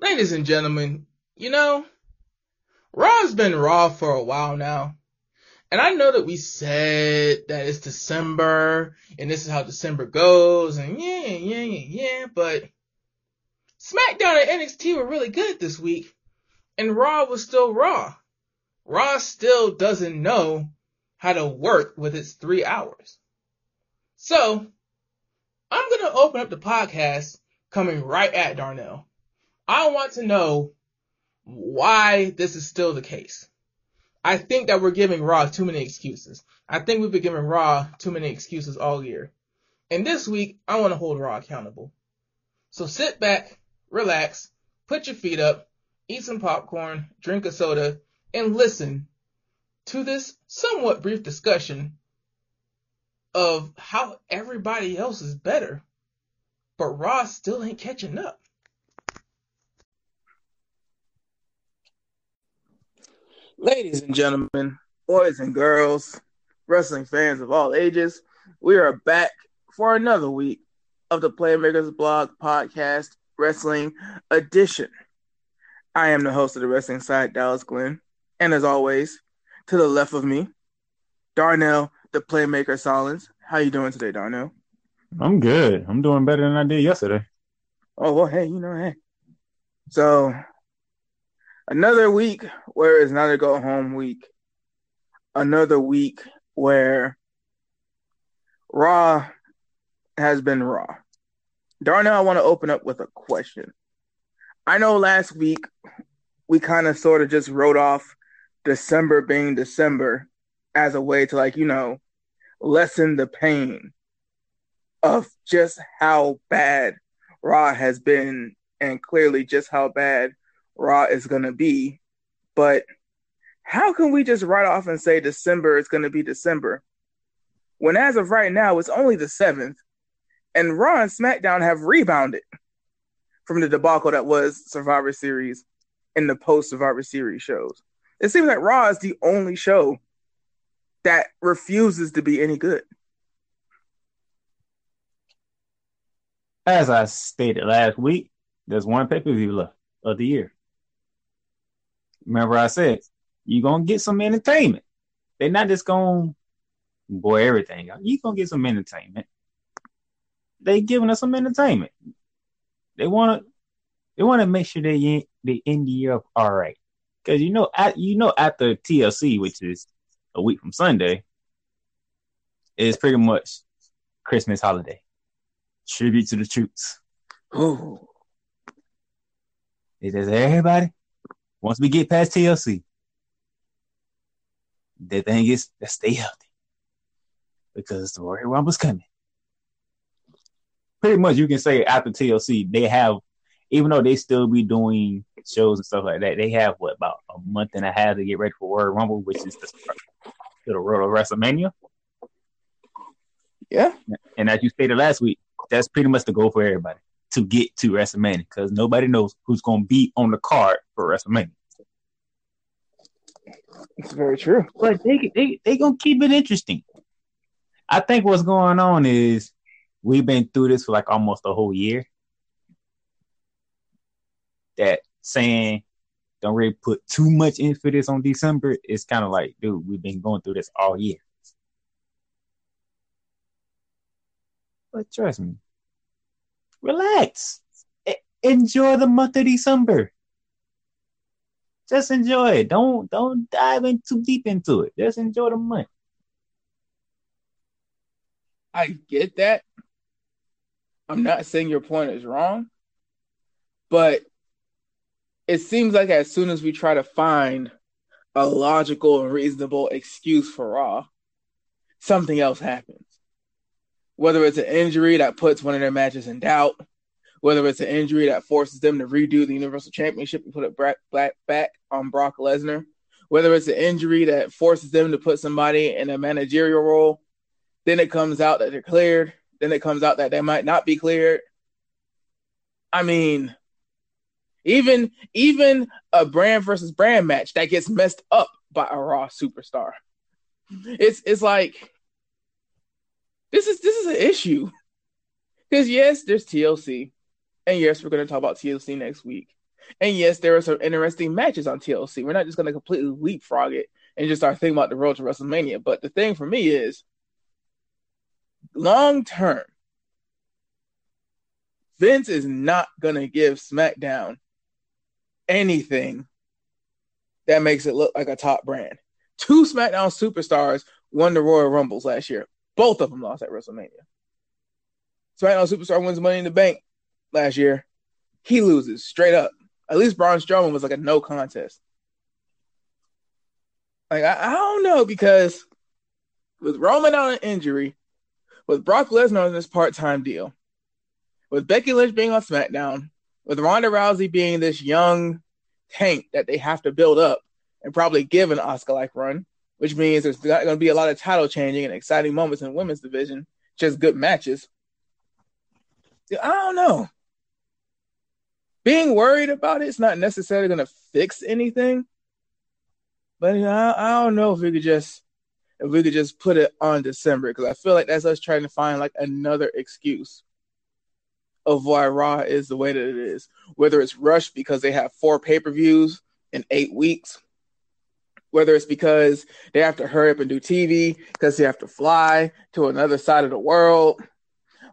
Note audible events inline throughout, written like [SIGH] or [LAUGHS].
Ladies and gentlemen, you know, Raw's been Raw for a while now. And I know that we said that it's December and this is how December goes and yeah, yeah, yeah, yeah, but SmackDown and NXT were really good this week and Raw was still Raw. Raw still doesn't know how to work with its three hours. So, I'm going to open up the podcast coming right at Darnell. I want to know why this is still the case. I think that we're giving Raw too many excuses. I think we've been giving Raw too many excuses all year. And this week, I want to hold Raw accountable. So sit back, relax, put your feet up, eat some popcorn, drink a soda, and listen to this somewhat brief discussion of how everybody else is better, but Raw still ain't catching up. Ladies and gentlemen, boys and girls, wrestling fans of all ages, we are back for another week of the Playmakers Blog Podcast Wrestling Edition. I am the host of the Wrestling Side, Dallas Glenn, and as always, to the left of me, Darnell, the Playmaker Solins. How you doing today, Darnell? I'm good. I'm doing better than I did yesterday. Oh well, hey, you know, hey. So another week where it's not a go home week. Another week where Raw has been Raw. Darnell, I want to open up with a question. I know last week we kind of sort of just wrote off December being December as a way to like, you know, lessen the pain of just how bad Raw has been and clearly just how bad Raw is going to be. But how can we just write off and say December is going to be December when as of right now it's only the 7th and Raw and SmackDown have rebounded from the debacle that was Survivor Series and the post Survivor Series shows? It seems like Raw is the only show that refuses to be any good. As I stated last week, there's one pay per view left of the year. Remember, I said you're gonna get some entertainment. They're not just gonna boy everything. You're gonna get some entertainment. They giving us some entertainment. They wanna they wanna make sure they they end the year up all right. Cause you know at you know after TLC, which is a week from Sunday, is pretty much Christmas holiday. Tribute to the troops. Oh. It says everybody once we get past TLC, the thing is to stay healthy because the Royal Rumble's coming. Pretty much, you can say after TLC, they have, even though they still be doing shows and stuff like that, they have what about a month and a half to get ready for Royal Rumble, which is the, to the of WrestleMania. Yeah, and as you stated last week, that's pretty much the goal for everybody to get to WrestleMania because nobody knows who's going to be on the card for WrestleMania. It's very true. But they they they gonna keep it interesting. I think what's going on is we've been through this for like almost a whole year. That saying don't really put too much in for this on December. It's kind of like, dude, we've been going through this all year. But trust me, relax. Enjoy the month of December. Just enjoy it. Don't don't dive in too deep into it. Just enjoy the month. I get that. I'm not saying your point is wrong, but it seems like as soon as we try to find a logical and reasonable excuse for Raw, something else happens. Whether it's an injury that puts one of their matches in doubt, whether it's an injury that forces them to redo the Universal Championship and put it back, back, on Brock Lesnar, whether it's an injury that forces them to put somebody in a managerial role, then it comes out that they're cleared, then it comes out that they might not be cleared. I mean, even even a brand versus brand match that gets messed up by a Raw superstar. It's it's like this is this is an issue. Because yes, there's TLC. And yes, we're going to talk about TLC next week. And yes, there are some interesting matches on TLC. We're not just going to completely leapfrog it and just start thinking about the road to WrestleMania. But the thing for me is, long term, Vince is not going to give SmackDown anything that makes it look like a top brand. Two SmackDown superstars won the Royal Rumbles last year. Both of them lost at WrestleMania. SmackDown superstar wins Money in the Bank last year. He loses straight up. At least Braun Strowman was like a no contest. Like I, I don't know because with Roman on an injury, with Brock Lesnar on this part-time deal, with Becky Lynch being on SmackDown, with Ronda Rousey being this young tank that they have to build up and probably give an Asuka-like run, which means there's going to be a lot of title changing and exciting moments in women's division, just good matches. I don't know. Being worried about it's not necessarily going to fix anything, but I, I don't know if we could just if we could just put it on December because I feel like that's us trying to find like another excuse of why Raw is the way that it is. Whether it's rushed because they have four pay per views in eight weeks, whether it's because they have to hurry up and do TV because they have to fly to another side of the world,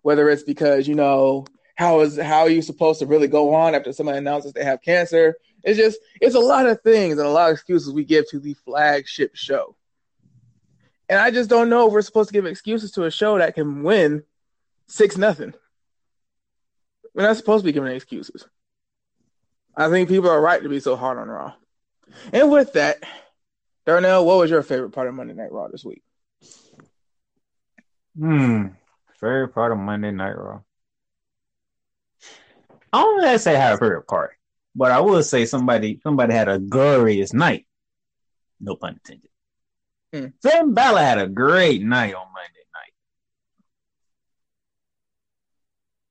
whether it's because you know how is how are you supposed to really go on after somebody announces they have cancer? It's just it's a lot of things and a lot of excuses we give to the flagship show. And I just don't know if we're supposed to give excuses to a show that can win six nothing. We're not supposed to be giving excuses. I think people are right to be so hard on Raw. And with that, Darnell, what was your favorite part of Monday Night Raw this week? Hmm. Favorite part of Monday Night Raw. I don't want to say I have a favorite part, but I will say somebody somebody had a glorious night. No pun intended. Hmm. Finn Balor had a great night on Monday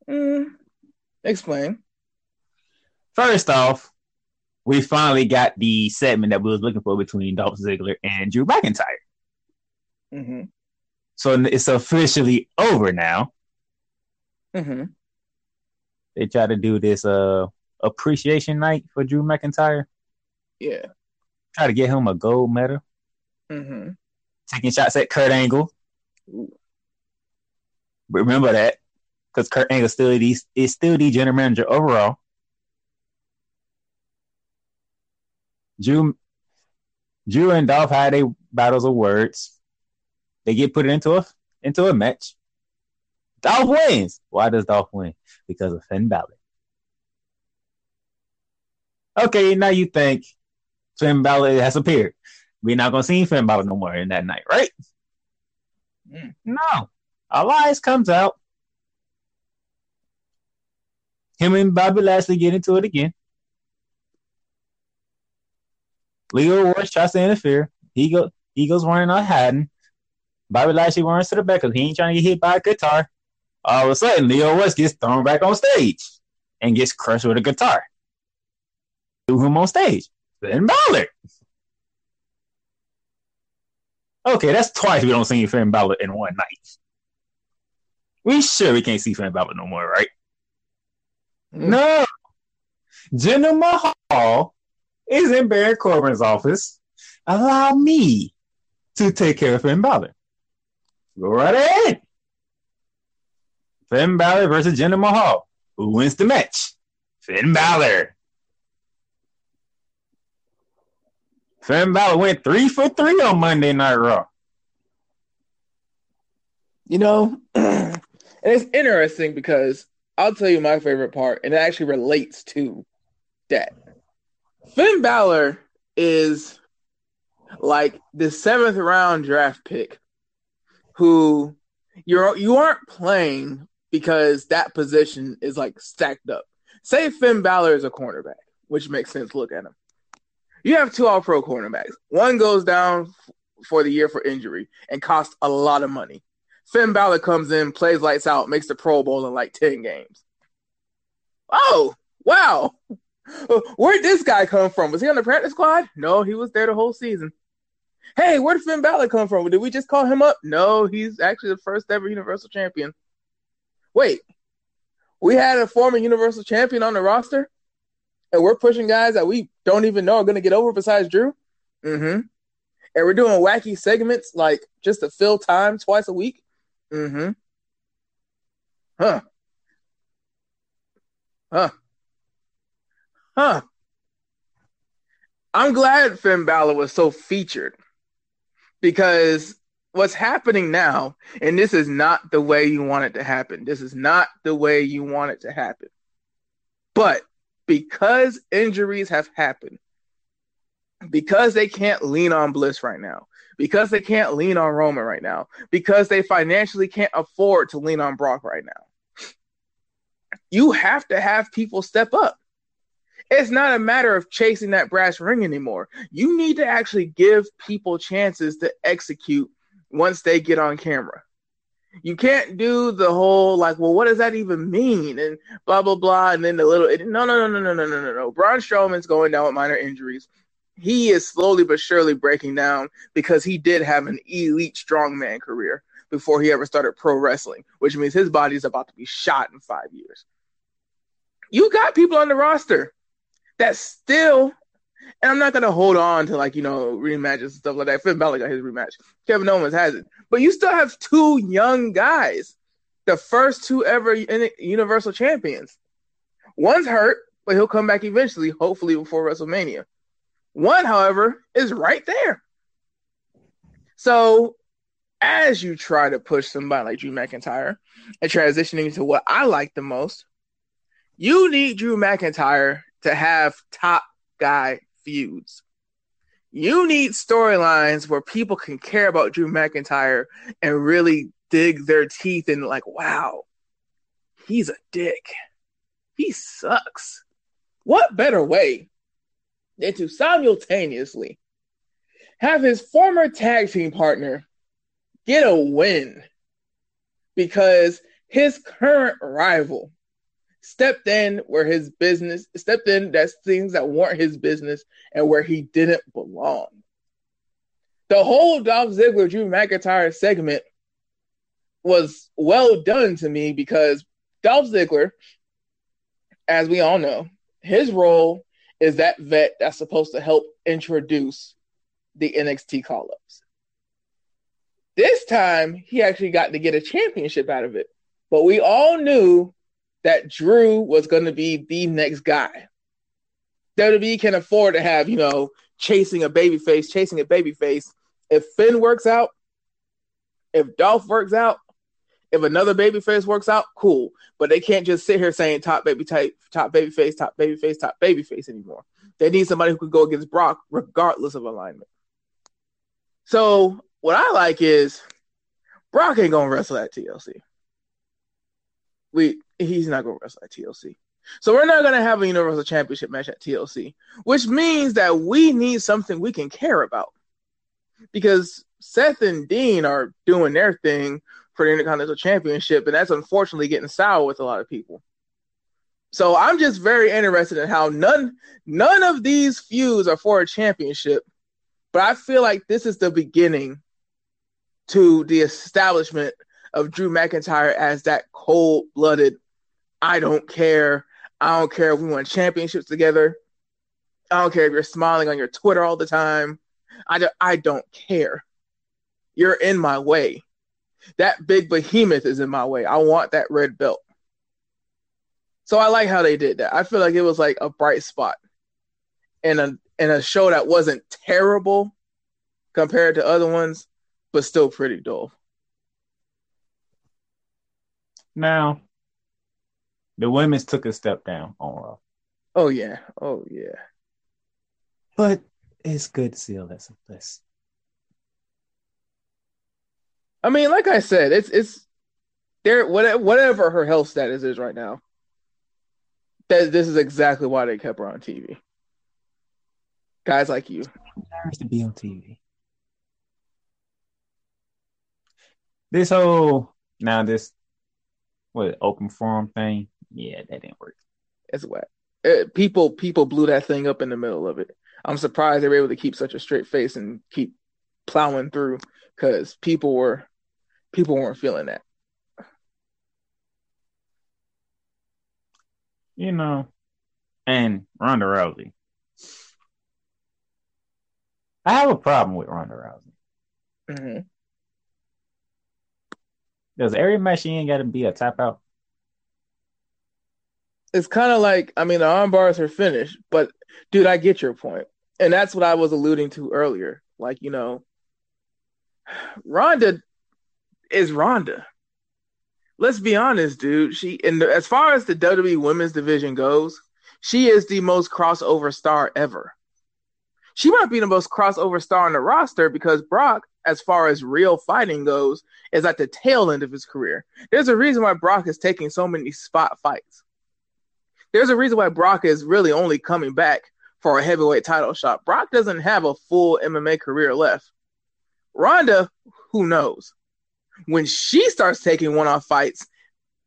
night. Hmm. Explain. First off, we finally got the segment that we was looking for between Dolph Ziggler and Drew McIntyre. Mm-hmm. So it's officially over now. Mm-hmm. They try to do this uh appreciation night for Drew McIntyre. Yeah. Try to get him a gold medal. Mm-hmm. Taking shots at Kurt Angle. Ooh. Remember that because Kurt Angle still the, is still the general manager overall. Drew, Drew and Dolph had a battles of words. They get put into a into a match. Dolph wins. Why does Dolph win? Because of Finn Balor. Okay, now you think Finn Balor has appeared. We're not gonna see Finn Balor no more in that night, right? Mm. No. Elias comes out. Him and Bobby Lashley get into it again. Lio Rush tries to interfere. He go he goes running on hiding. Bobby Lashley runs to the back because he ain't trying to get hit by a guitar. All of a sudden, Lio Rush gets thrown back on stage and gets crushed with a guitar. Threw him on stage. Finn Balor. Okay, that's twice we don't see Finn Balor in one night. We sure we can't see Finn Balor no more, right? Mm. No. Jinder Mahal is in Baron Corbin's office. Allow me to take care of Finn Balor. Go right ahead. Finn Balor versus Jinder Mahal. Who wins the match? Finn Balor. Finn Balor went three for three on Monday Night Raw. You know, [CLEARS THROAT] and it's interesting because I'll tell you my favorite part, and it actually relates to that. Finn Balor is like the seventh round draft pick who you're you aren't playing because that position is like stacked up. Say Finn Balor is a cornerback, which makes sense. Look at him. You have two all pro cornerbacks. One goes down for the year for injury and costs a lot of money. Finn Balor comes in, plays lights out, makes the Pro Bowl in like 10 games. Oh, wow. Where'd this guy come from? Was he on the practice squad? No, he was there the whole season. Hey, where did Finn Balor come from? Did we just call him up? No, he's actually the first ever Universal Champion. Wait, we had a former Universal Champion on the roster? and we're pushing guys that we don't even know are going to get over besides Drew. Mm-hmm. And we're doing wacky segments like just to fill time twice a week. Mm-hmm. Huh. Huh. Huh. I'm glad Finn Balor was so featured because what's happening now, and this is not the way you want it to happen. This is not the way you want it to happen. But because injuries have happened, because they can't lean on Bliss right now, because they can't lean on Roman right now, because they financially can't afford to lean on Brock right now, you have to have people step up. It's not a matter of chasing that brass ring anymore. You need to actually give people chances to execute once they get on camera. You can't do the whole like, well, what does that even mean? And blah blah blah. And then the little no no no no no no no no no. Braun Strowman's going down with minor injuries. He is slowly but surely breaking down because he did have an elite strongman career before he ever started pro wrestling, which means his body is about to be shot in five years. You got people on the roster that still and I'm not gonna hold on to like you know rematches and stuff like that. Finn Balor got his rematch. Kevin Owens has it, but you still have two young guys, the first two ever Universal Champions. One's hurt, but he'll come back eventually, hopefully before WrestleMania. One, however, is right there. So, as you try to push somebody like Drew McIntyre and transitioning to what I like the most, you need Drew McIntyre to have top guy feuds. You need storylines where people can care about Drew McIntyre and really dig their teeth in, like, wow, he's a dick. He sucks. What better way than to simultaneously have his former tag team partner get a win because his current rival stepped in where his business stepped in that's things that weren't his business and where he didn't belong. The whole Dolph Ziggler Drew McIntyre segment was well done to me because Dolph Ziggler, as we all know, his role is that vet that's supposed to help introduce the NXT call ups. This time, he actually got to get a championship out of it. But we all knew that Drew was going to be the next guy. WWE can afford to have, you know, chasing a baby face, chasing a baby face. If Finn works out, if Dolph works out, if another baby face works out, cool. But they can't just sit here saying top baby type, top baby face, top baby face, top baby face anymore. They need somebody who could go against Brock regardless of alignment. So what I like is Brock ain't gonna wrestle at TLC. We he's not gonna wrestle at TLC. So we're not gonna have a Universal Championship match at TLC, which means that we need something we can care about. Because Seth and Dean are doing their thing for the Intercontinental Championship, and that's unfortunately getting sour with a lot of people. So I'm just very interested in how none none of these feuds are for a championship, but I feel like this is the beginning to the establishment of Drew McIntyre as that cold blooded, I don't care. I don't care if we won championships together. I don't care if you're smiling on your Twitter all the time. I, do, I don't care. You're in my way. That big behemoth is in my way. I want that red belt. So I like how they did that. I feel like it was like a bright spot in a in a show that wasn't terrible compared to other ones, but still pretty dull. Now, the women's took a step down on Raw. Oh yeah, oh yeah. But it's good to see Alexa Bliss. I mean, like I said, it's it's there. Whatever, whatever her health status is right now, that this is exactly why they kept her on TV. Guys like you deserves to be on TV. This whole now this what open forum thing. Yeah, that didn't work. It's wet. It, people people blew that thing up in the middle of it. I'm surprised they were able to keep such a straight face and keep plowing through because people were people weren't feeling that. You know, and Ronda Rousey. I have a problem with Ronda Rousey. hmm Does every match she ain't got to be a tap out? It's kind of like, I mean, the arm bars are finished, but dude, I get your. And that's what I was alluding to earlier. Like, you know, [SIGHS] Ronda is Ronda. Let's be honest, dude. She, and as far as the WWE women's division goes, she is the most crossover star ever. She might be the most crossover star on the roster because Brock, as far as real fighting goes, is at the tail end of his career. There's a reason why Brock is taking so many spot fights. There's a reason why Brock is really only coming back for a heavyweight title shot. Brock doesn't have a full MMA career left. Ronda, who knows? When she starts taking one off fights,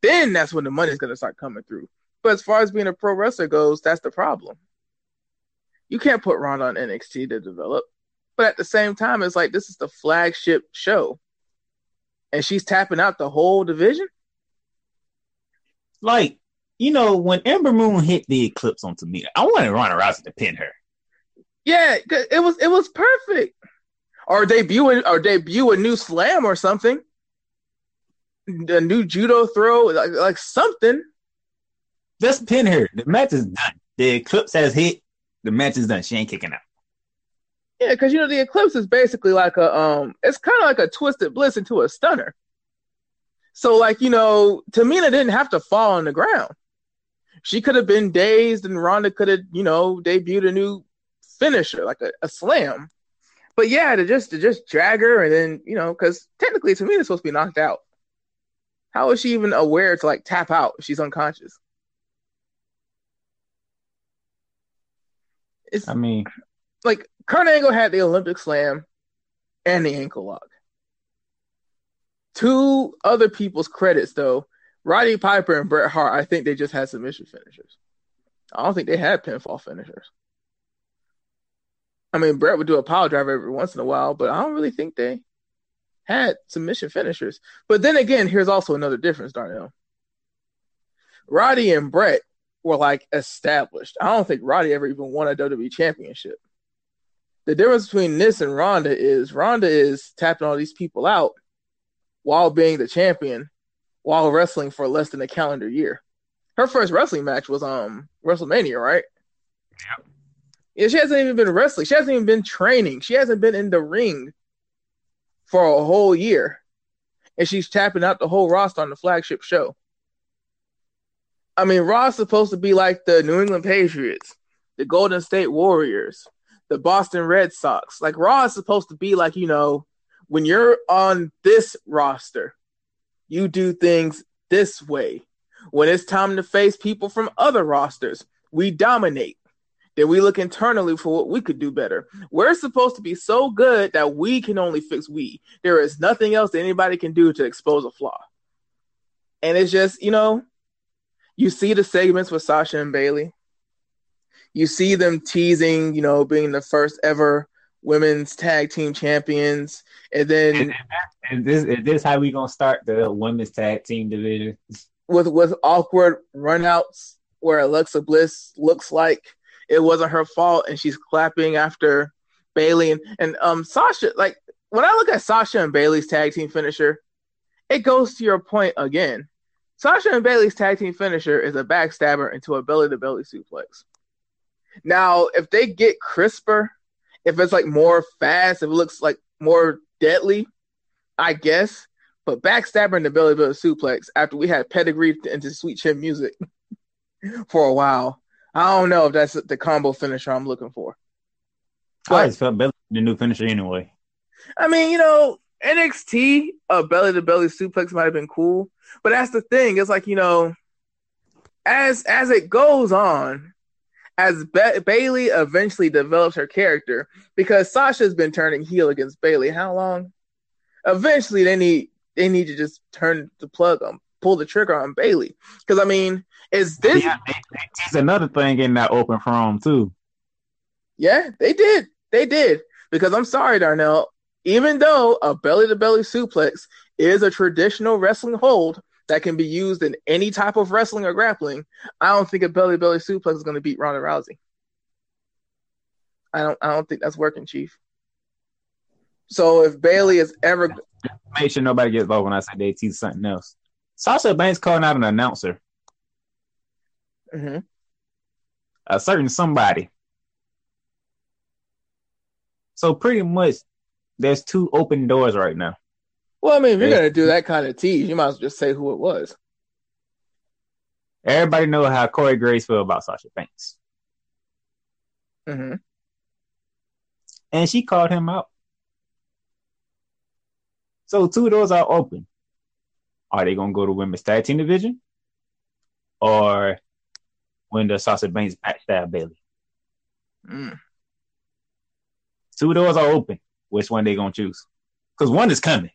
then that's when the money's going to start coming through. But as far as being a pro wrestler goes, that's the problem. You can't put Ronda on NXT to develop. But at the same time, it's like this is the flagship show. And she's tapping out the whole division. Like, you know, when Ember Moon hit the eclipse on Tamina, I wanted Ronda Rousey to pin her. Yeah, it was it was perfect. Or debut or debut a new slam or something. A new judo throw, like, like something. Just pin her. The match is done. The eclipse has hit. The match is done. She ain't kicking out. Yeah, because you know the eclipse is basically like a um, it's kind of like a twisted bliss into a stunner. So like you know, Tamina didn't have to fall on the ground. She could have been dazed, and Ronda could have you know debuted a new finisher like a, a slam. But yeah, to just to just drag her and then you know because technically Tamina's supposed to be knocked out. How is she even aware to like tap out? if She's unconscious. It's I mean, like Kurt Angle had the Olympic Slam and the ankle lock. Two other people's credits though, Roddy Piper and Bret Hart. I think they just had submission finishers. I don't think they had pinfall finishers. I mean, Bret would do a power driver every once in a while, but I don't really think they had submission finishers. But then again, here's also another difference, Darnell. Roddy and Bret were like established. I don't think Roddy ever even won a WWE championship. The difference between this and Ronda is Ronda is tapping all these people out while being the champion, while wrestling for less than a calendar year. Her first wrestling match was um WrestleMania, right? Yep. Yeah, she hasn't even been wrestling. She hasn't even been training. She hasn't been in the ring for a whole year. And she's tapping out the whole roster on the flagship show. I mean, Raw's supposed to be like the New England Patriots, the Golden State Warriors, the Boston Red Sox. Like Raw is supposed to be like, you know, when you're on this roster, you do things this way. When it's time to face people from other rosters, we dominate. Then we look internally for what we could do better. We're supposed to be so good that we can only fix we. There is nothing else that anybody can do to expose a flaw. And it's just, you know, you see the segments with Sasha and Bayley. You see them teasing, you know, being the first ever women's tag team champions, and then is this is this how we gonna start the women's tag team division? with with awkward runouts where Alexa Bliss looks like it wasn't her fault, and she's clapping after Bayley and and um Sasha. Like when I look at Sasha and Bayley's tag team finisher, it goes to your point again. Sasha and Bayley's tag team finisher is a backstabber into a belly to belly suplex. Now, if they get crisper, if it's like more fast, if it looks like more deadly, I guess. But backstabber in the belly to belly suplex after we had pedigree into sweet chin music [LAUGHS] for a while, I don't know if that's the combo finisher I'm looking for. I always felt Bayley the new finisher anyway. I mean, you know, NXT a belly to belly suplex might have been cool, but that's the thing. It's like you know, as as it goes on, as ba- Bayley eventually develops her character, because Sasha's been turning heel against Bayley. How long? Eventually, they need they need to just turn the plug on, pull the trigger on Bayley. Because I mean, is this? Yeah, they, they teased another thing in that open forum too. Yeah, they did. They did. Because I'm sorry, Darnell. Even though a belly to belly suplex is a traditional wrestling hold, that can be used in any type of wrestling or grappling, I don't think a belly belly suplex is going to beat Ronda Rousey. I don't I don't think that's working, Chief. So if Bayley is ever Make sure nobody gets low when I say they teach something else. Sasha Banks calling out an announcer, Mhm. a certain somebody. So pretty much, there's two open doors right now. Well, I mean, if you're gonna do that kind of tease, you might as well just say who it was. Everybody know how Corey Graves feel about Sasha Banks, hmm and she called him out. So two doors are open. Are they gonna go to women's tag team division, or when the Sasha Banks backstab Bayley? Mm. Two doors are open. Which one they gonna choose? Because one is coming.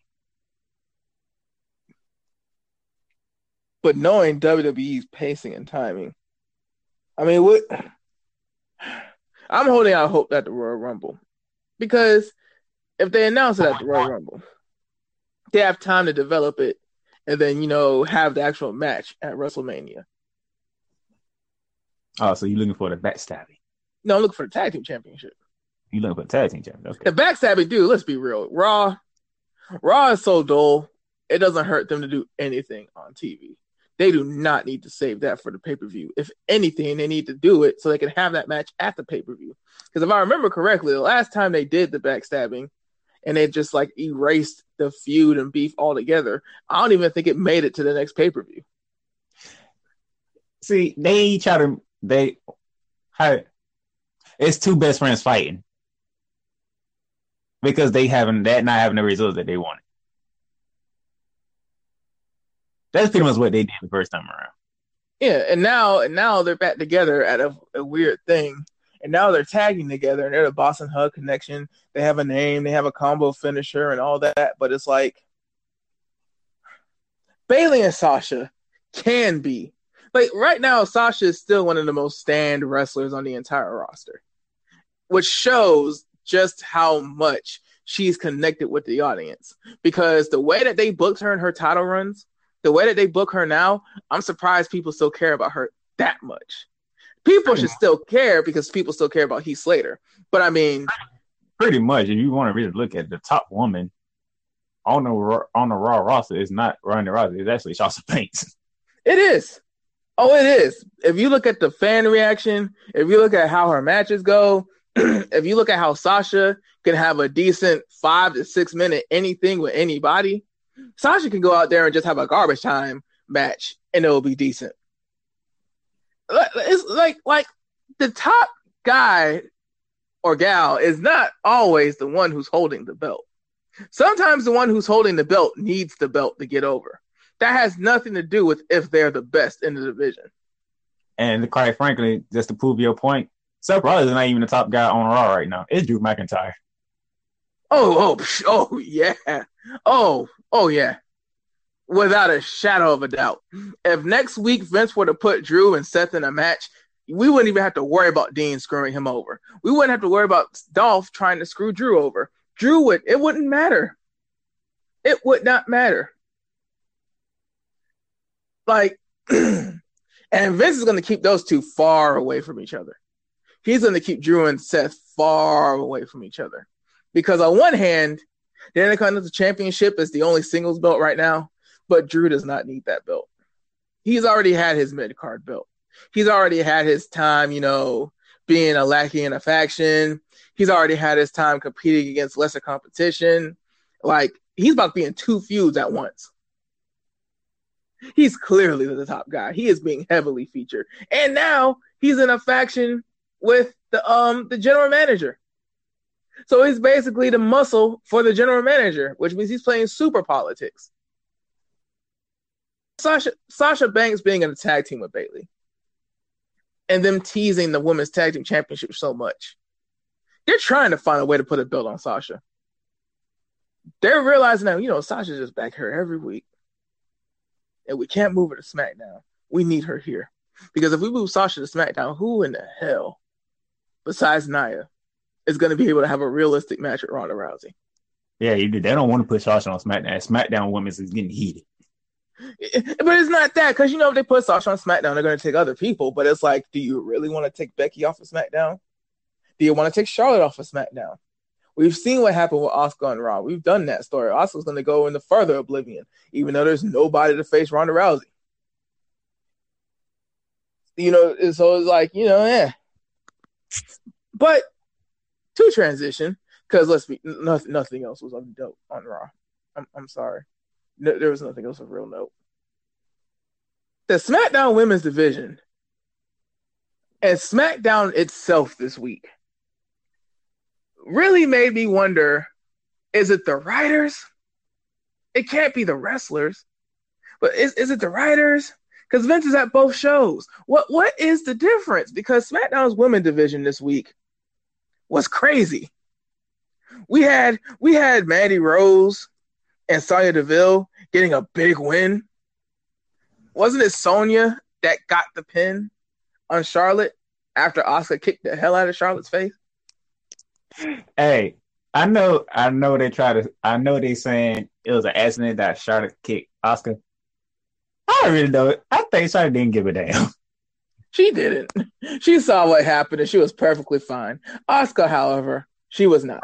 But knowing WWE's pacing and timing, I mean, what? I'm holding out hope that the Royal Rumble because if they announce it at the Royal Rumble, they have time to develop it and then you know have the actual match at WrestleMania. Oh, so you're looking for the backstabbing? No, I'm looking for the tag team championship. You looking for the tag team championship? Okay. The backstabbing, dude. Let's be real. Raw, Raw is so dull. It doesn't hurt them to do anything on TV. They do not need to save that for the pay per view. If anything, they need to do it so they can have that match at the pay per view. Because if I remember correctly, the last time they did the backstabbing, and they just like erased the feud and beef altogether, I don't even think it made it to the next pay per view. See, they try to they how it's two best friends fighting because they haven't that not having the results that they wanted. That's pretty much what they did the first time around. Yeah, and now and now they're back together at a, a weird thing. And now they're tagging together and they're the Boss 'n' Hug connection. They have a name, they have a combo finisher and all that, but it's like Bayley and Sasha can be. Like right now, Sasha is still one of the most stand wrestlers on the entire roster. Which shows just how much she's connected with the audience. Because the way that they booked her in her title runs, the way that they book her now, I'm surprised people still care about her that much. People should still care because people still care about Heath Slater. But I mean, Pretty much, if you want to really look at the top woman on the on the Raw roster, it's not Ronda Rousey. It's actually Sasha Banks. it is. Oh, it is. If you look at the fan reaction, if you look at how her matches go, [CLEARS THROAT] if you look at how Sasha can have a decent five to six minute anything with anybody, Sasha can go out there and just have a garbage time match and it will be decent. It's like like the top guy or gal is not always the one who's holding the belt. Sometimes the one who's holding the belt needs the belt to get over. That has nothing to do with if they're the best in the division. And quite frankly, just to prove your point, Seth Rollins is not even the top guy on Raw right now. It's Drew McIntyre. Oh, oh, [LAUGHS] oh, yeah. Oh, oh, yeah. Without a shadow of a doubt. If next week Vince were to put Drew and Seth in a match, we wouldn't even have to worry about Dean screwing him over. We wouldn't have to worry about Dolph trying to screw Drew over. Drew would, it wouldn't matter. It would not matter. Like, [CLEARS THROAT] and Vince is going to keep those two far away from each other. He's going to keep Drew and Seth far away from each other. Because on one hand, the Intercontinental Championship is the only singles belt right now, but Drew does not need that belt. He's already had his mid card belt. He's already had his time, you know, being a lackey in a faction. He's already had his time competing against lesser competition. Like he's about to be in two feuds at once. He's clearly the top guy. He is being heavily featured, and now he's in a faction with the um the general manager. So he's basically the muscle for the general manager, which means he's playing super politics. Sasha Sasha Banks being in a tag team with Bayley, and them teasing the women's tag team championship so much. They're trying to find a way to put a belt on Sasha. They're realizing that you know Sasha's just back here every week, and we can't move her to SmackDown. We need her here because if we move Sasha to SmackDown, who in the hell, besides Nia, is going to be able to have a realistic match with Ronda Rousey? Yeah. They don't want to put Sasha on SmackDown. SmackDown women's is getting heated. But it's not that because you know if they put Sasha on SmackDown, they're going to take other people. But it's like, do you really want to take Becky off of SmackDown? Do you want to take Charlotte off of SmackDown? We've seen what happened with Asuka and Raw. We've done that story. Asuka's going to go into further oblivion, even though there's nobody to face Ronda Rousey. You know, so it's like you know, yeah. But to transition, because let's be nothing, nothing else was on dope on Raw. I'm, I'm sorry, no, there was nothing else of real note. The SmackDown Women's Division and SmackDown itself this week really made me wonder is it the writers? It can't be the wrestlers, but is, is it the writers? Because Vince is at both shows. What what is the difference? Because SmackDown's women division this week was crazy. We had we had Mandy Rose and Sonya Deville getting a big win. Wasn't it Sonya that got the pin on Charlotte after Asuka kicked the hell out of Charlotte's face? Hey, I know, I know they try to. I know they saying it was an accident that Charlotte kicked Asuka. I don't really know. I think Charlotte didn't give a damn. She didn't. [LAUGHS] She saw what happened and she was perfectly fine. Asuka, however, she was not.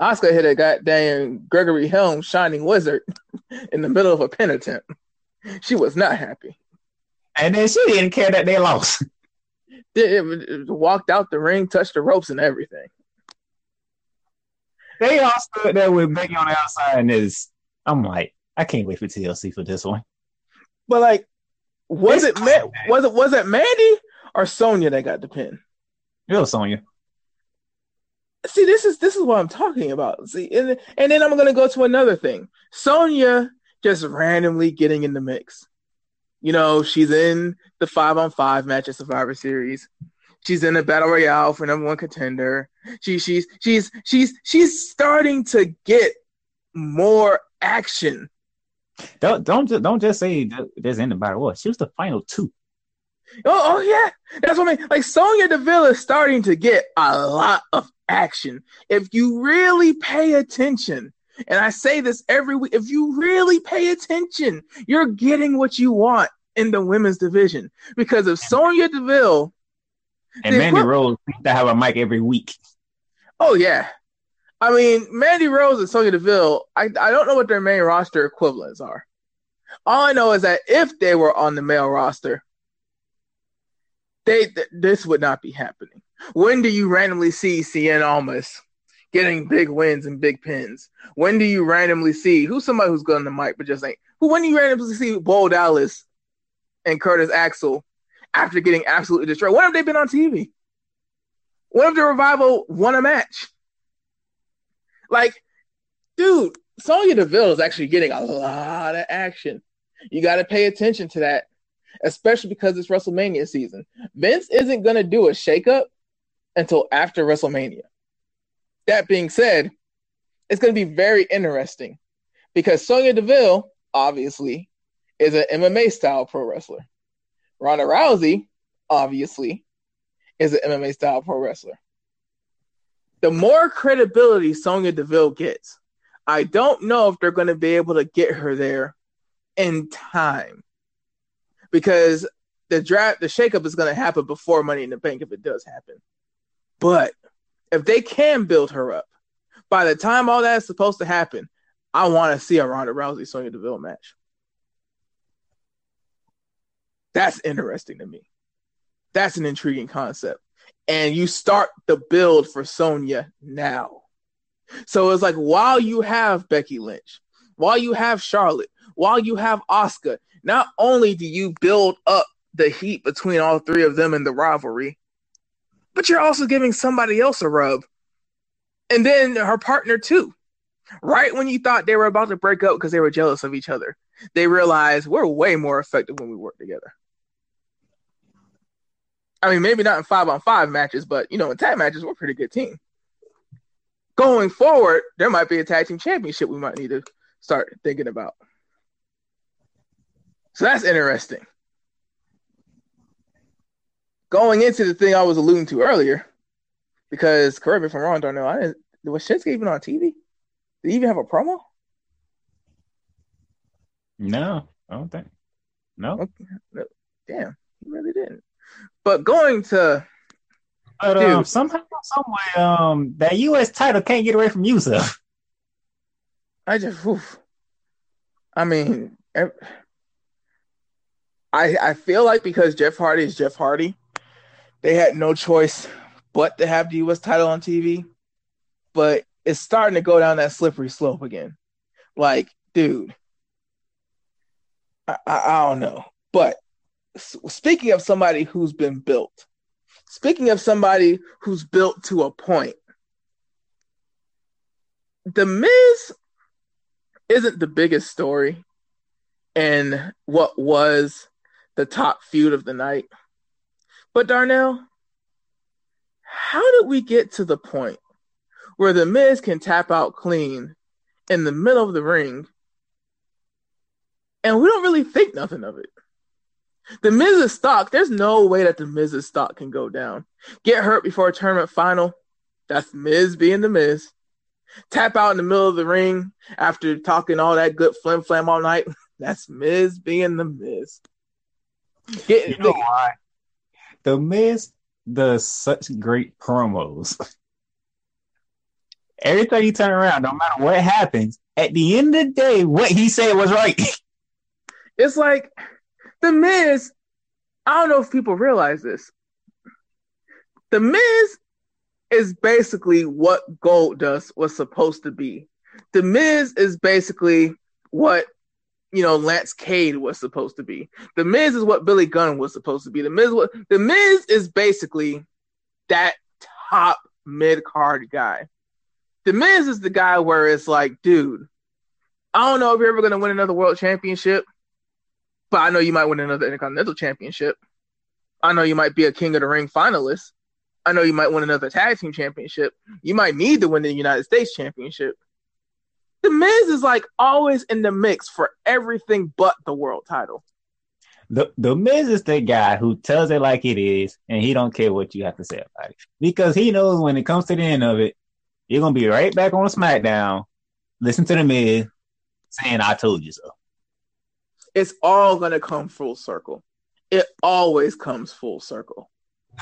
Asuka hit a goddamn Gregory Helms shining wizard [LAUGHS] in the middle of a pin attempt. She was not happy. And then she didn't care that they lost. It, it walked out the ring, touched the ropes and everything. They all stood there with Becky on the outside, and is I'm like, I can't wait for TLC for this one. But like, was it Ma- was it was it Mandy or Sonya that got the pin? It was Sonya. See, this is this is what I'm talking about. See, and and then I'm gonna go to another thing. Sonya just randomly getting in the mix. You know, she's in the five on five match at Survivor Series. She's in a battle royale for number one contender. She she's she's she's she's starting to get more action. Don't don't just don't just say there's the battle. She was the final two. Oh, oh yeah, that's what I mean. Like Sonya Deville is starting to get a lot of action. If you really pay attention, and I say this every week, if you really pay attention, you're getting what you want in the women's division. Because of Sonya Deville and Mandy Rose to have a mic every week. Oh yeah. I mean, Mandy Rose and Sonya Deville, I, I don't know what their main roster equivalents are. All I know is that if they were on the male roster, they th- this would not be happening. When do you randomly see Cien Almas getting big wins and big pins? When do you randomly see who's somebody who's good on the mic but just ain't who? When do you randomly see Bo Dallas and Curtis Axel after getting absolutely destroyed? When have they been on TV? When have the revival won a match? Like, dude, Sonya Deville is actually getting a lot of action. You got to pay attention to that especially because it's WrestleMania season. Vince isn't going to do a shakeup until after WrestleMania. That being said, it's going to be very interesting because Sonya Deville, obviously, is an MMA style pro wrestler. Ronda Rousey, obviously, is an MMA style pro wrestler. The more credibility Sonya Deville gets, I don't know if they're going to be able to get her there in time because the draft, the shakeup is going to happen before Money in the Bank if it does happen. But if they can build her up, by the time all that is supposed to happen, I want to see a Ronda Rousey Sonya Deville match. That's interesting to me. That's an intriguing concept. And you start the build for Sonya now. So it's like while you have Becky Lynch, while you have Charlotte, while you have Asuka, not only do you build up the heat between all three of them in the rivalry, but you're also giving somebody else a rub. And then her partner too. Right when you thought they were about to break up because they were jealous of each other, they realized we're way more effective when we work together. I mean, maybe not in five on five matches, but you know, in tag matches, we're a pretty good team. Going forward, there might be a tag team championship we might need to start thinking about. So that's interesting. Going into the thing I was alluding to earlier, because correct me if I'm wrong, don't know. I didn't was Shinsuke even on TV? Did he even have a promo? No, I don't think. No. Okay. Damn, he really didn't. But going to But Dude. um, somehow, some way, um, that U.S. title can't get away from Rusev. I just, oof. I mean, I I feel like because Jeff Hardy is Jeff Hardy, they had no choice but to have the U.S. title on TV. But it's starting to go down that slippery slope again. Like, dude, I, I, I don't know. But speaking of somebody who's been built, speaking of somebody who's built to a point, the Miz isn't the biggest story and what was the top feud of the night. But Darnell, how did we get to the point where the Miz can tap out clean in the middle of the ring and we don't really think nothing of it? The Miz's stock, there's no way that the Miz's stock can go down. Get hurt before a tournament final, that's Miz being the Miz. Tap out in the middle of the ring after talking all that good flim flam all night, [LAUGHS] that's Miz being the Miz. Get, You know why? The Miz does such great promos. [LAUGHS] Every time you turn around, no matter what happens, at the end of the day, what he said was right. [LAUGHS] it's like the Miz. I don't know if people realize this. The Miz is basically what Goldust was supposed to be. The Miz is basically what you know Lance Cade was supposed to be. The Miz is what Billy Gunn was supposed to be. The Miz, the Miz is basically that top mid card guy. The Miz is the guy where it's like, dude, I don't know if you're ever gonna win another world championship, but I know you might win another Intercontinental Championship. I know you might be a King of the Ring finalist. I know you might win another Tag Team Championship. You might need to win the United States Championship. The Miz is like always in the mix for everything but the world title. The the Miz is the guy who tells it like it is, and he don't care what you have to say about it because he knows when it comes to the end of it, you're gonna be right back on SmackDown. Listen to the Miz saying, "I told you so." It's all gonna come full circle. It always comes full circle.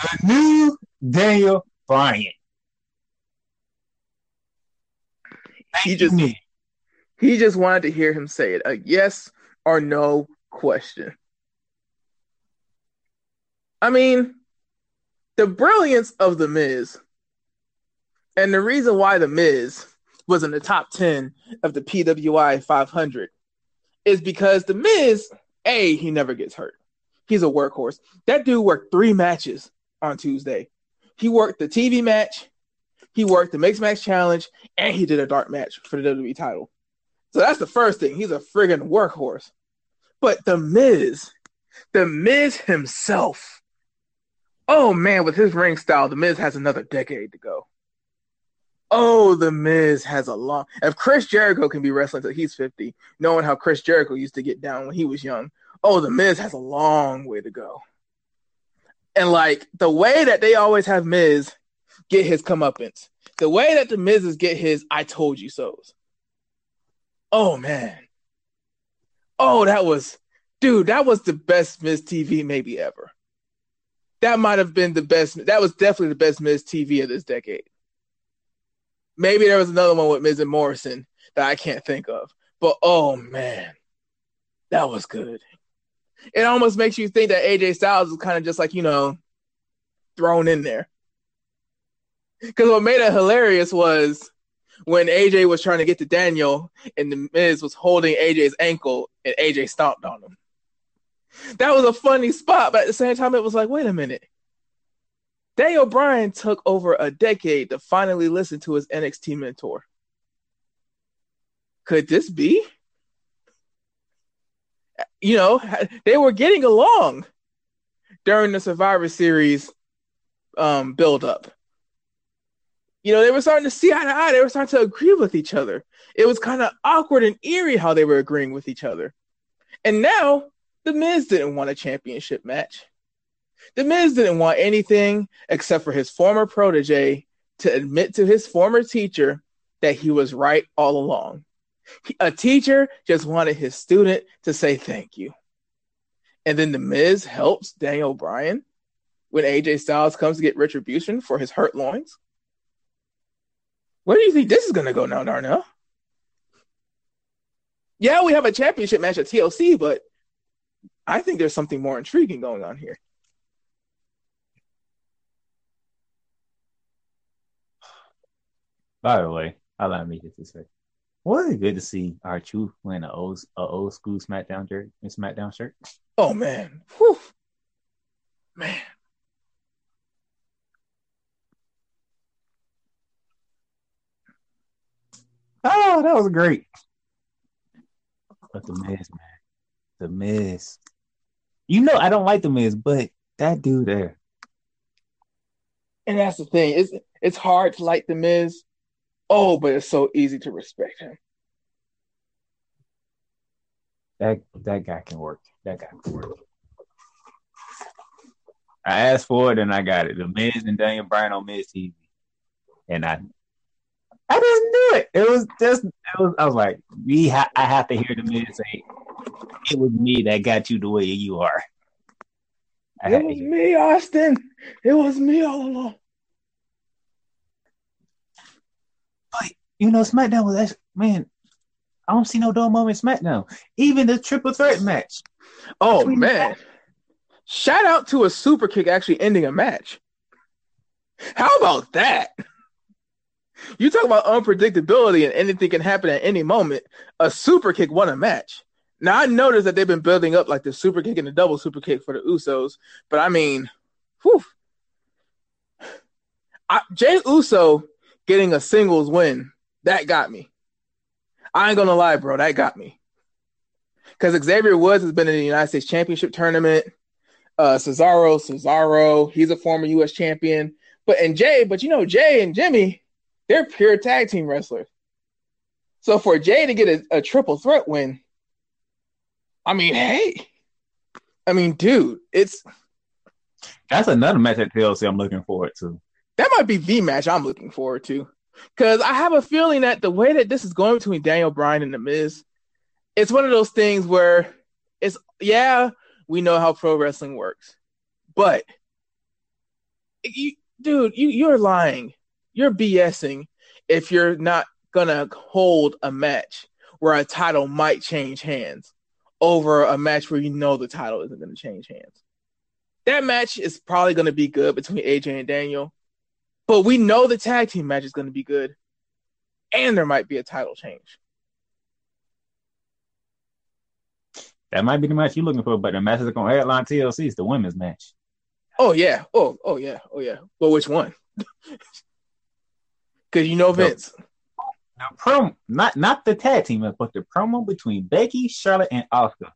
The new Daniel Bryan. Thank He just-. He just wanted to hear him say it. A yes or no question. I mean, the brilliance of The Miz and the reason why The Miz was in the top 10 of the PWI 500 is because The Miz, A, he never gets hurt. He's a workhorse. That dude worked three matches on Tuesday. He worked the TV match, he worked the Mixed Match Challenge, and he did a dark match for the WWE title. So that's the first thing. He's a friggin' workhorse. But the Miz, the Miz himself, oh man, with his ring style, the Miz has another decade to go. Oh, the Miz has a long. If Chris Jericho can be wrestling until he's 50, knowing how Chris Jericho used to get down when he was young, oh, the Miz has a long way to go. And like the way that they always have Miz get his comeuppance, the way that the Miz's get his I told you so's. Oh man. Oh, that was dude, that was the best Miz TV maybe ever. That might have been the best that was definitely the best Miz TV of this decade. Maybe there was another one with Miz and Morrison that I can't think of. But oh man, that was good. It almost makes you think that AJ Styles is kind of just like, you know, thrown in there. Because what made it hilarious was when AJ was trying to get to Daniel and the Miz was holding AJ's ankle and AJ stomped on him. That was a funny spot, but at the same time, it was like, wait a minute. Daniel Bryan took over a decade to finally listen to his NXT mentor. Could this be? You know, they were getting along during the Survivor Series um, build up you know, they were starting to see eye to eye. They were starting to agree with each other. It was kind of awkward and eerie how they were agreeing with each other. And now, The Miz didn't want a championship match. The Miz didn't want anything except for his former protege to admit to his former teacher that he was right all along. A teacher just wanted his student to say thank you. And then The Miz helps Daniel Bryan when AJ Styles comes to get retribution for his hurt loins. Where do you think this is going to go now, Darnell? Yeah, we have a championship match at TLC, but I think there's something more intriguing going on here. By the way, I allow me just to say, was it good to see R-Truth wearing an old, a old school SmackDown shirt, SmackDown shirt? Oh man, Whew. man. Oh, that was great. But the Miz, man, the Miz. You know I don't like the Miz, but that dude there. And that's the thing. It's it's hard to like the Miz. Oh, but it's so easy to respect him. That that guy can work. That guy can work. I asked for it and I got it. The Miz and Daniel Bryan on Miz TV, and I I didn't do it. It was just it was. I was like, we. Ha- I have to hear the Miz say, "It was me that got you the way you are." I it was me, Austin. It was me all along. You know, SmackDown was actually, man. I don't see no dull moment SmackDown. Even the triple threat match. Oh man! Shout out to a super kick actually ending a match. How about that? You talk about unpredictability and anything can happen at any moment. A super kick won a match. Now I noticed that they've been building up like the super kick and the double super kick for the Usos, but I mean, whew. I, Jey Uso getting a singles win that got me. I ain't gonna lie, bro, that got me. Because Xavier Woods has been in the United States Championship tournament. Uh, Cesaro, Cesaro, he's a former U.S. champion. But and Jey, but you know Jey and Jimmy, they're pure tag team wrestlers. So for Jey to get a, a triple threat win, I mean, hey, I mean, dude, it's that's another match at TLC I'm looking forward to. That might be the match I'm looking forward to. Because I have a feeling that the way that this is going between Daniel Bryan and The Miz, it's one of those things where it's, yeah, we know how pro wrestling works. But, you, dude, you, you're lying you're BSing if you're not gonna hold a match where a title might change hands over a match where you know the title isn't gonna change hands. That match is probably gonna be good between AJ and Daniel, but we know the tag team match is gonna be good, and there might be a title change. That might be the match you're looking for, but the match that's gonna headline TLC is the women's match. Oh yeah. Oh oh yeah. Oh yeah. Well, which one? [LAUGHS] Because you know Vince. The, promo, not not the tag team, but the promo between Becky, Charlotte, and Asuka.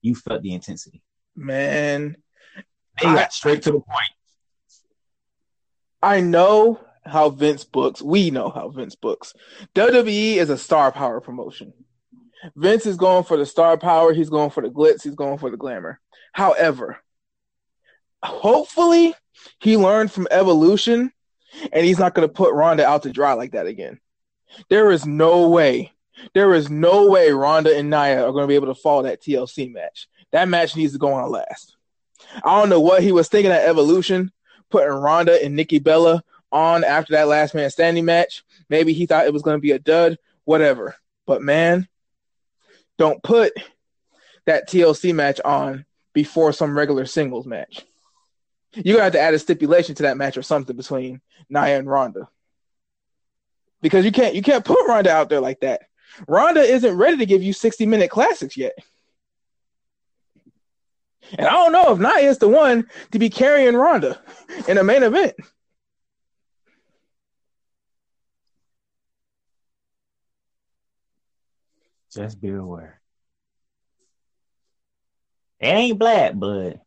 You felt the intensity. Man. They got straight to the point. I know how Vince books. We know how Vince books. WWE is a star power promotion. Vince is going for the star power. He's going for the glitz. He's going for the glamour. However, hopefully he learned from Evolution and he's not going to put Ronda out to dry like that again. There is no way. There is no way Ronda and Nia are going to be able to follow that TLC match. That match needs to go on last. I don't know what he was thinking at Evolution, putting Ronda and Nikki Bella on after that last man standing match. Maybe he thought it was going to be a dud, whatever. But man, don't put that TLC match on before some regular singles match. You're gonna have to add a stipulation to that match or something between Nia and Ronda. Because you can't you can't put Ronda out there like that. Ronda isn't ready to give you 60 minute classics yet. And I don't know if Nia is the one to be carrying Ronda in a main event. Just be aware. It ain't black, but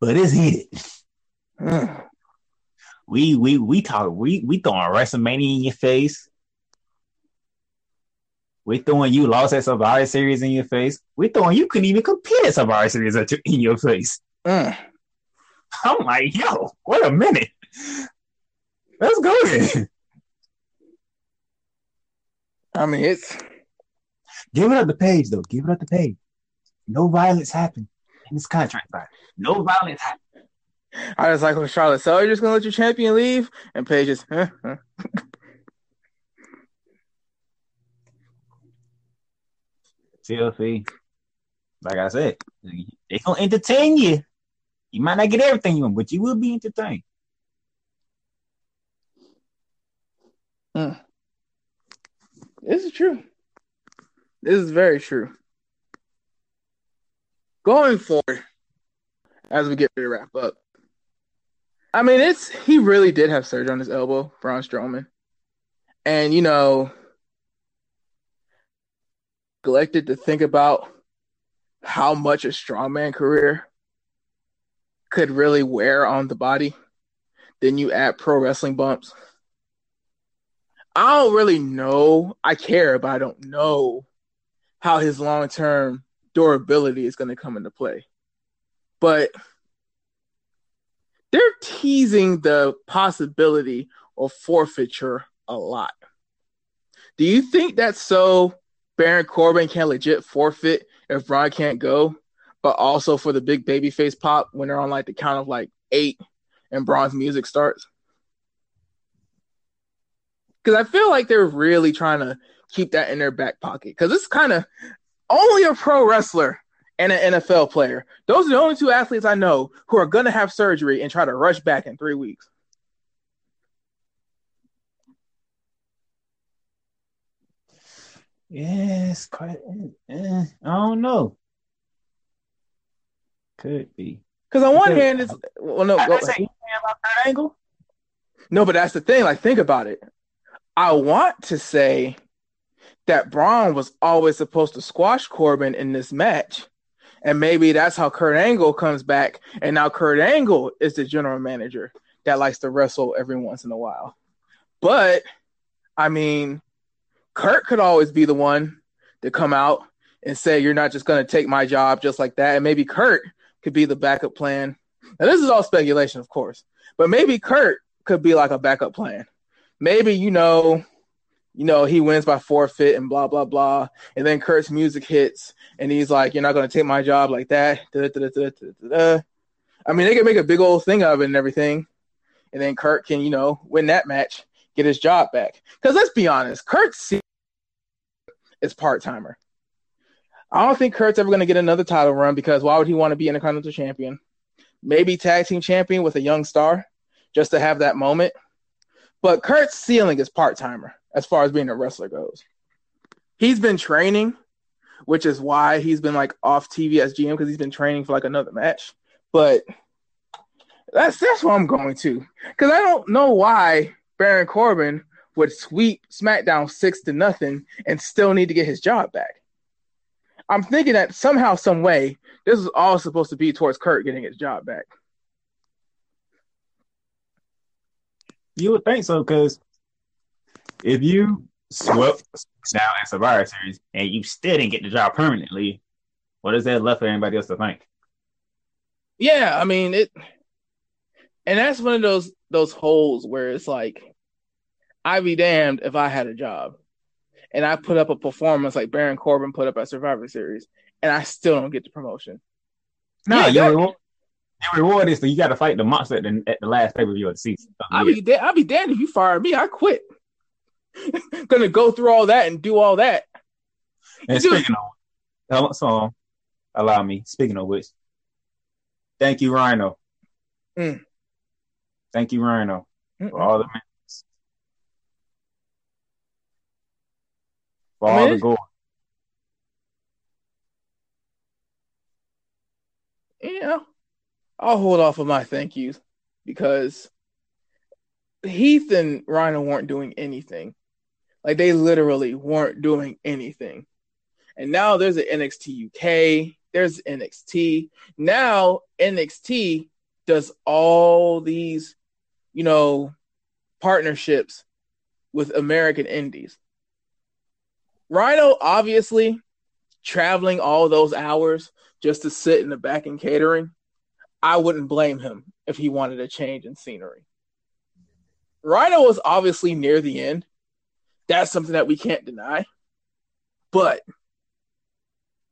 but it's heated. Mm. we we we talk we we throwing WrestleMania in your face. We throwing you lost at Survivor Series in your face. We're throwing you couldn't even compete at Survivor Series at your, in your face. Mm. I'm like, yo, wait a minute. Let's go then. I mean, it's Give it up the Paige though. Give it up the Paige. No violence happened in this contract fight. No violence happened. I was like when Charlotte, so you're just gonna let your champion leave? And Paige just, [LAUGHS] huh, huh. TLC, like I said, they gonna entertain you. You might not get everything you want, but you will be entertained. Mm. This is true. This is very true. Going forward, as we get ready to wrap up, I mean, it's he really did have surgery on his elbow, Braun Strowman, and you know, neglected to think about how much a strongman career could really wear on the body. Then you add pro wrestling bumps. I don't really know. I care, but I don't know how his long term durability is going to come into play. But they're teasing the possibility of forfeiture a lot. Do you think that's so Baron Corbin can legit forfeit if Braun can't go, but also for the big baby face pop when they're on like the count of like eight and Braun's music starts? Because I feel like they're really trying to keep that in their back pocket. Because it's kind of only a pro wrestler and an NFL player. Those are the only two athletes I know who are to have surgery and try to rush back in three weeks. Yes, quite. Eh, I don't know. Could be. Because on one hand, it's well, no, I, go, I say anything about Kurt Angle. no, but that's the thing. Like, think about it. I want to say that Braun was always supposed to squash Corbin in this match, and maybe that's how Kurt Angle comes back, and now Kurt Angle is the general manager that likes to wrestle every once in a while. But I mean, Kurt could always be the one to come out and say, "You're not just going to take my job just like that," and maybe Kurt could be the backup plan. Now, this is all speculation, of course, but maybe Kurt could be like a backup plan. Maybe you know you know, he wins by forfeit and blah blah blah. And then Kurt's music hits, and he's like, "You're not going to take my job like that." I mean, they can make a big old thing of it and everything, and then Kurt can, you know, win that match, get his job back. Because let's be honest, Kurt is part timer. I don't think Kurt's ever going to get another title run because why would he want to be Intercontinental Champion? Maybe tag team champion with a young star, just to have that moment. But Kurt's ceiling is part timer as far as being a wrestler goes. He's been training, which is why he's been like off TV as GM because he's been training for like another match. But that's that's what I'm going to because I don't know why Baron Corbin would sweep SmackDown six to nothing and still need to get his job back. I'm thinking that somehow, some way, this is all supposed to be towards Kurt getting his job back. You would think so, because if you swept down in Survivor Series and you still didn't get the job permanently, what is that left for anybody else to think? Yeah, I mean it, and that's one of those those holes where it's like, I'd be damned if I had a job, and I put up a performance like Baron Corbin put up at Survivor Series, and I still don't get the promotion. No, Yeah, your, reward, your reward is that you got to fight the monster at the, at the last pay per view of the season. I'd be da- I'd be damned if you fire me. I quit. [LAUGHS] Gonna go through all that and do all that. And Dude. speaking of, so allow me. Speaking of which, thank you, Rhino. Mm. Thank you, Rhino, for all the for all the gold. you know, I'll hold off on my thank yous because Heath and Rhino weren't doing anything. Like they literally weren't doing anything. And now there's an NXT UK, there's NXT. Now NXT does all these, you know, partnerships with American indies. Rhino obviously traveling all those hours just to sit in the back and catering, I wouldn't blame him if he wanted a change in scenery. Rhino was obviously near the end. That's something that we can't deny. But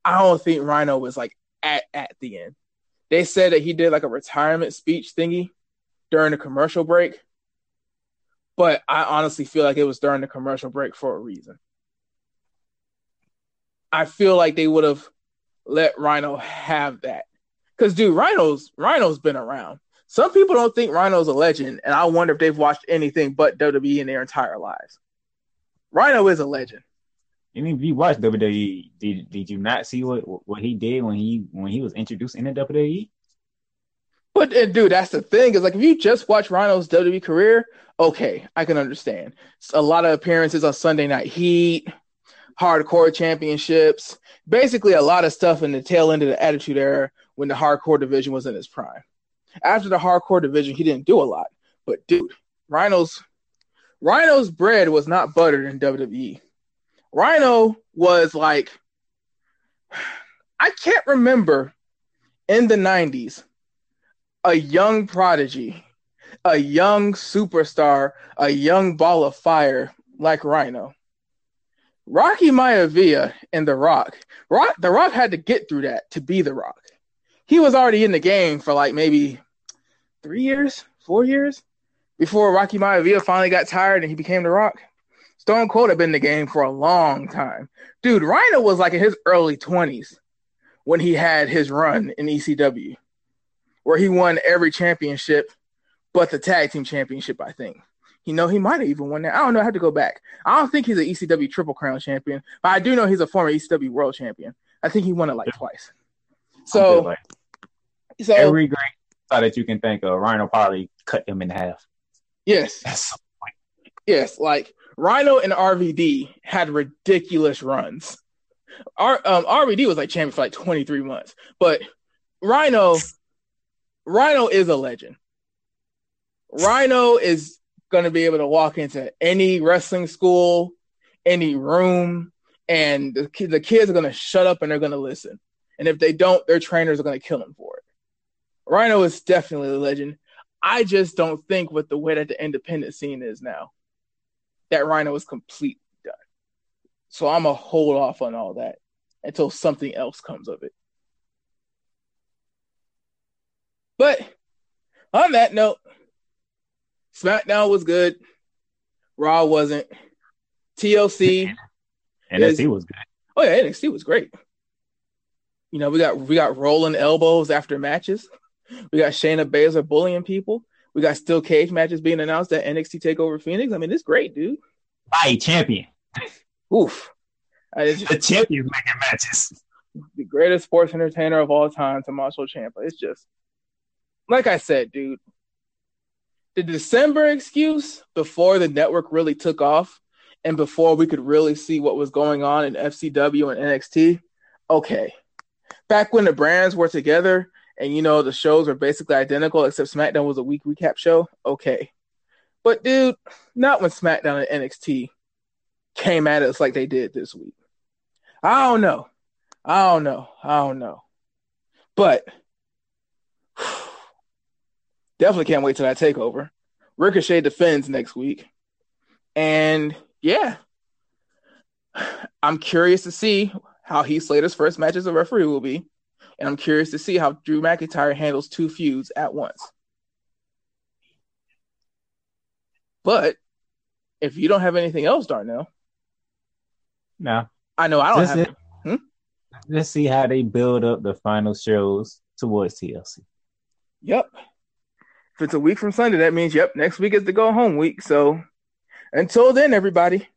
I don't think Rhino was like at at the end. They said that he did like a retirement speech thingy during the commercial break. But I honestly feel like it was during the commercial break for a reason. I feel like they would have let Rhino have that. Cause dude, Rhino's Rhino's been around. Some people don't think Rhino's a legend, and I wonder if they've watched anything but WWE in their entire lives. Rhino is a legend. I mean, if you watch WWE, did did you not see what what he did when he when he was introduced in the WWE? But and dude, that's the thing is like if you just watch Rhino's WWE career, okay, I can understand. A lot of appearances on Sunday Night Heat, Hardcore Championships, basically a lot of stuff in the tail end of the Attitude Era when the Hardcore division was in its prime. After the Hardcore division, he didn't do a lot. But dude, Rhino's Rhino's bread was not buttered in WWE. Rhino was like, I can't remember in the 90s a young prodigy, a young superstar, a young ball of fire like Rhino. Rocky Maivia and The Rock, Rock, The Rock had to get through that to be The Rock. He was already in the game for like maybe three years, four years before Rocky Maivia finally got tired and he became The Rock. Stone Cold had been in the game for a long time. Dude, Rhino was like in his early 20s when he had his run in ECW, where he won every championship but the tag team championship, I think. You know, he might have even won that. I don't know. I have to go back. I don't think he's an ECW Triple Crown champion, but I do know he's a former ECW World Champion. I think he won it like twice. So, like, so every great star that you can think of, Rhino probably cut him in half. yes, so yes, like Rhino and RVD had ridiculous runs. R, um, RVD was like champion for like 23 months, but Rhino, Rhino is a legend. Rhino is going to be able to walk into any wrestling school, any room, and the, the kids are going to shut up and they're going to listen. And if they don't, their trainers are going to kill them for it. Rhino is definitely a legend. I just don't think with the way that the independent scene is now, that Rhino is completely done. So I'm gonna hold off on all that until something else comes of it. But on that note, SmackDown was good. Raw wasn't. TLC. NXT Is- was good. Oh yeah, NXT was great. You know, we got we got rolling elbows after matches. We got Shayna Baszler bullying people. We got steel cage matches being announced at NXT Takeover Phoenix. I mean, it's great, dude. By champion. Oof. Just The champions making matches. the greatest sports entertainer of all time, Tommaso Ciampa. It's just like I said, dude. The December excuse before the network really took off and before we could really see what was going on in FCW and NXT. Okay. Back when the brands were together and you know the shows were basically identical except SmackDown was a week recap show. Okay. But dude, not when SmackDown and NXT came at us like they did this week. I don't know. I don't know. I don't know. But definitely can't wait till that takeover. Ricochet defends next week. And yeah, I'm curious to see how Heath Slater's first match as a referee will be. And I'm curious to see how Drew McIntyre handles two feuds at once. But if you don't have anything else, Darnell, No. I know I don't That's have it. Hmm? let's see how they build up the final shows towards TLC. Yep. If it's a week from Sunday, that means yep, next week is the go home week. So until then, everybody,